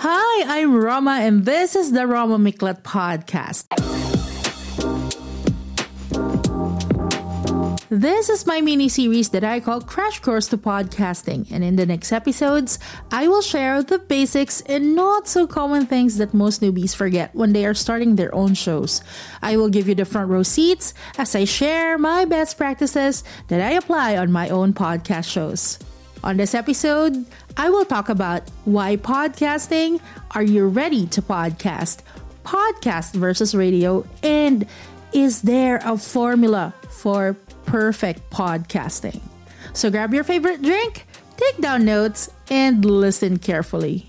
Hi, I'm Roma, and this is the Roma Miklat Podcast. This is my mini series that I call Crash Course to Podcasting, and in the next episodes, I will share the basics and not so common things that most newbies forget when they are starting their own shows. I will give you the front row seats as I share my best practices that I apply on my own podcast shows. On this episode, I will talk about why podcasting, are you ready to podcast, podcast versus radio, and is there a formula for perfect podcasting? So grab your favorite drink, take down notes, and listen carefully.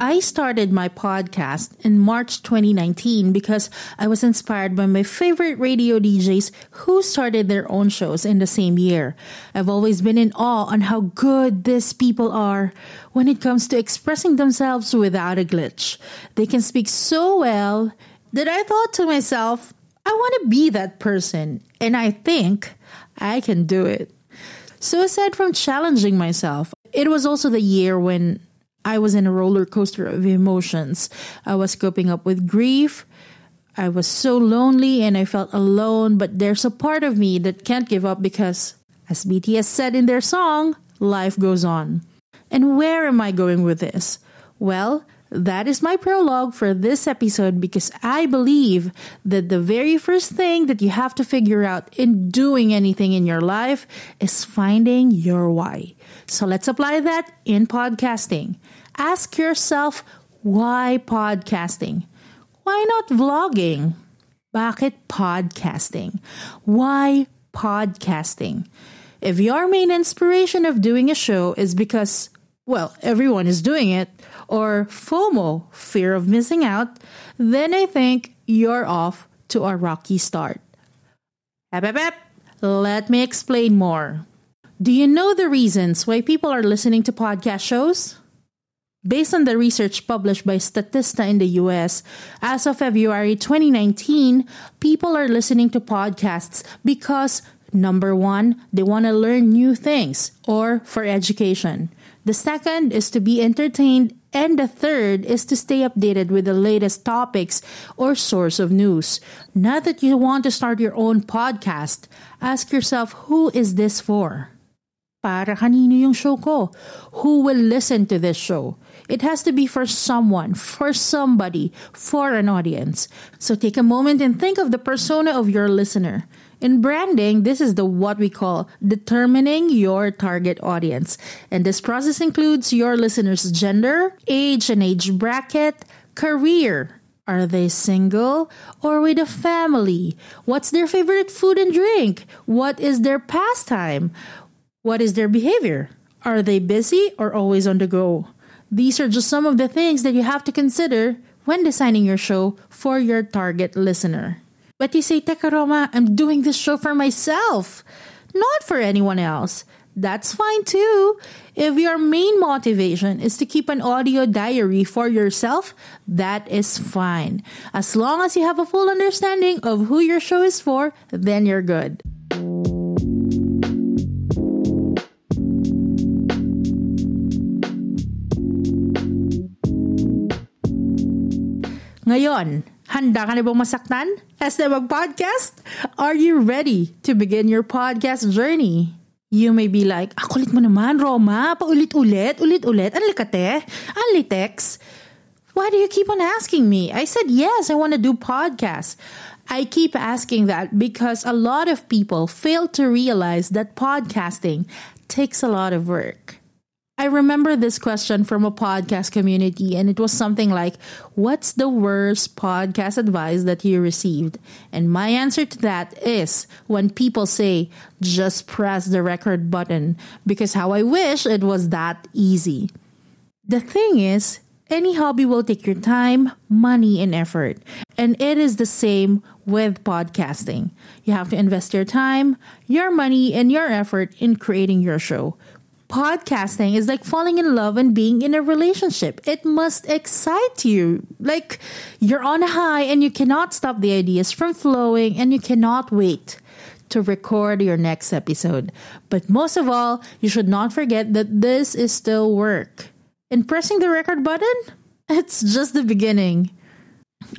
I started my podcast in March 2019 because I was inspired by my favorite radio DJs who started their own shows in the same year. I've always been in awe on how good these people are when it comes to expressing themselves without a glitch. They can speak so well that I thought to myself, I want to be that person, and I think I can do it. So, aside from challenging myself, it was also the year when I was in a roller coaster of emotions. I was coping up with grief. I was so lonely and I felt alone, but there's a part of me that can't give up because, as BTS said in their song, life goes on. And where am I going with this? Well, that is my prologue for this episode because I believe that the very first thing that you have to figure out in doing anything in your life is finding your why. So let's apply that in podcasting. Ask yourself, why podcasting? Why not vlogging? Bakit podcasting? Why podcasting? If your main inspiration of doing a show is because, well, everyone is doing it, or FOMO, fear of missing out, then I think you're off to a rocky start. Ep, ep, ep. Let me explain more. Do you know the reasons why people are listening to podcast shows? Based on the research published by Statista in the US, as of February 2019, people are listening to podcasts because number one, they want to learn new things or for education. The second is to be entertained, and the third is to stay updated with the latest topics or source of news. Now that you want to start your own podcast, ask yourself who is this for? Para kanino yung show ko? Who will listen to this show? It has to be for someone, for somebody, for an audience. So take a moment and think of the persona of your listener. In branding, this is the what we call determining your target audience. And this process includes your listener's gender, age and age bracket, career, are they single or with a family? What's their favorite food and drink? What is their pastime? What is their behavior? Are they busy or always on the go? These are just some of the things that you have to consider when designing your show for your target listener. But you say, Teka Roma, I'm doing this show for myself, not for anyone else. That's fine too. If your main motivation is to keep an audio diary for yourself, that is fine. As long as you have a full understanding of who your show is for, then you're good. Ngayon, handa ka na bang masaktan? As na mag-podcast? Are you ready to begin your podcast journey? You may be like, ah, kulit mo naman, Roma. Paulit-ulit, ulit-ulit. Ang likate, ang litex. Why do you keep on asking me? I said, yes, I want to do podcasts. I keep asking that because a lot of people fail to realize that podcasting takes a lot of work. I remember this question from a podcast community, and it was something like, What's the worst podcast advice that you received? And my answer to that is when people say, Just press the record button, because how I wish it was that easy. The thing is, any hobby will take your time, money, and effort. And it is the same with podcasting. You have to invest your time, your money, and your effort in creating your show podcasting is like falling in love and being in a relationship. It must excite you. Like you're on a high and you cannot stop the ideas from flowing and you cannot wait to record your next episode. But most of all, you should not forget that this is still work. And pressing the record button? It's just the beginning.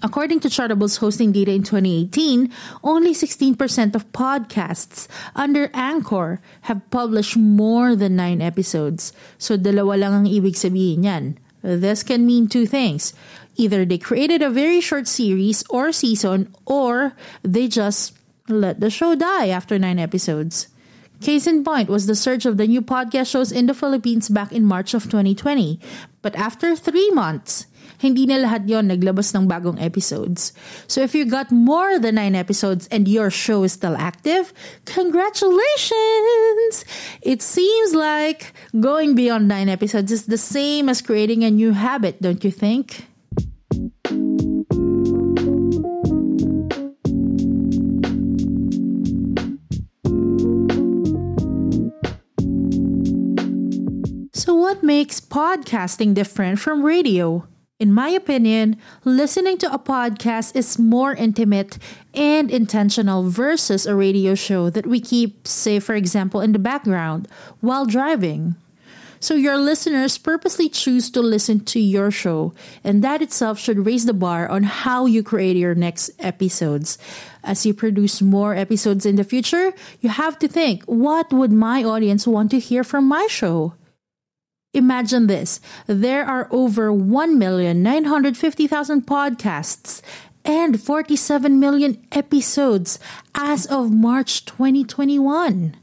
According to Chartable's hosting data in 2018, only 16% of podcasts under Anchor have published more than 9 episodes. So dalawa lang ang ibig sabihin yan. This can mean two things. Either they created a very short series or season, or they just let the show die after 9 episodes. Case in point was the surge of the new podcast shows in the Philippines back in March of 2020. But after three months, hindi na lahat yon naglabas ng bagong episodes. So if you got more than 9 episodes and your show is still active, congratulations! It seems like going beyond 9 episodes is the same as creating a new habit, don't you think? So, what makes podcasting different from radio? In my opinion, listening to a podcast is more intimate and intentional versus a radio show that we keep, say, for example, in the background while driving. So your listeners purposely choose to listen to your show, and that itself should raise the bar on how you create your next episodes. As you produce more episodes in the future, you have to think what would my audience want to hear from my show? Imagine this there are over 1,950,000 podcasts and 47 million episodes as of March 2021.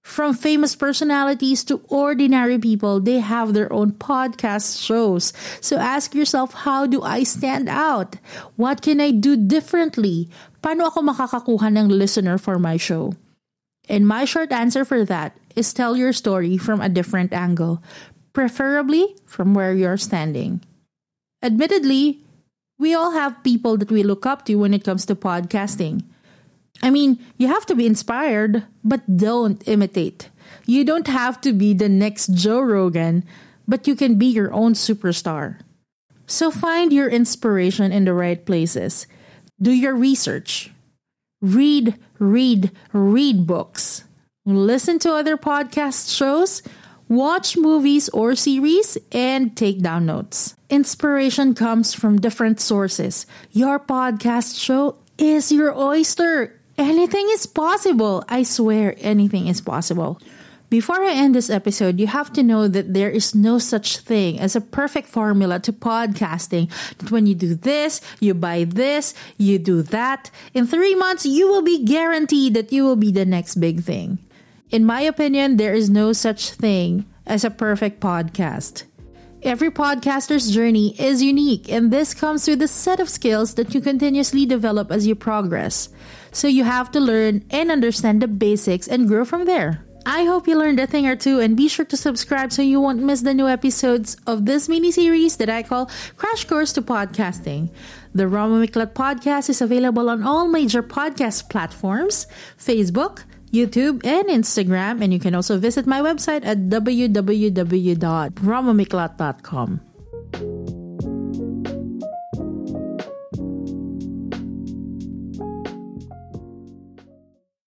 From famous personalities to ordinary people, they have their own podcast shows. So ask yourself, how do I stand out? What can I do differently? Paano ako makakakuha ng listener for my show? And my short answer for that is tell your story from a different angle, preferably from where you're standing. Admittedly, we all have people that we look up to when it comes to podcasting. I mean, you have to be inspired, but don't imitate. You don't have to be the next Joe Rogan, but you can be your own superstar. So find your inspiration in the right places. Do your research. Read, read, read books. Listen to other podcast shows. Watch movies or series and take down notes. Inspiration comes from different sources. Your podcast show is your oyster. Anything is possible. I swear, anything is possible. Before I end this episode, you have to know that there is no such thing as a perfect formula to podcasting. That when you do this, you buy this, you do that, in three months, you will be guaranteed that you will be the next big thing. In my opinion, there is no such thing as a perfect podcast. Every podcaster's journey is unique, and this comes with a set of skills that you continuously develop as you progress. So you have to learn and understand the basics and grow from there. I hope you learned a thing or two, and be sure to subscribe so you won't miss the new episodes of this mini series that I call Crash Course to Podcasting. The Roma Miklat podcast is available on all major podcast platforms Facebook, YouTube, and Instagram. And you can also visit my website at www.romamiklat.com.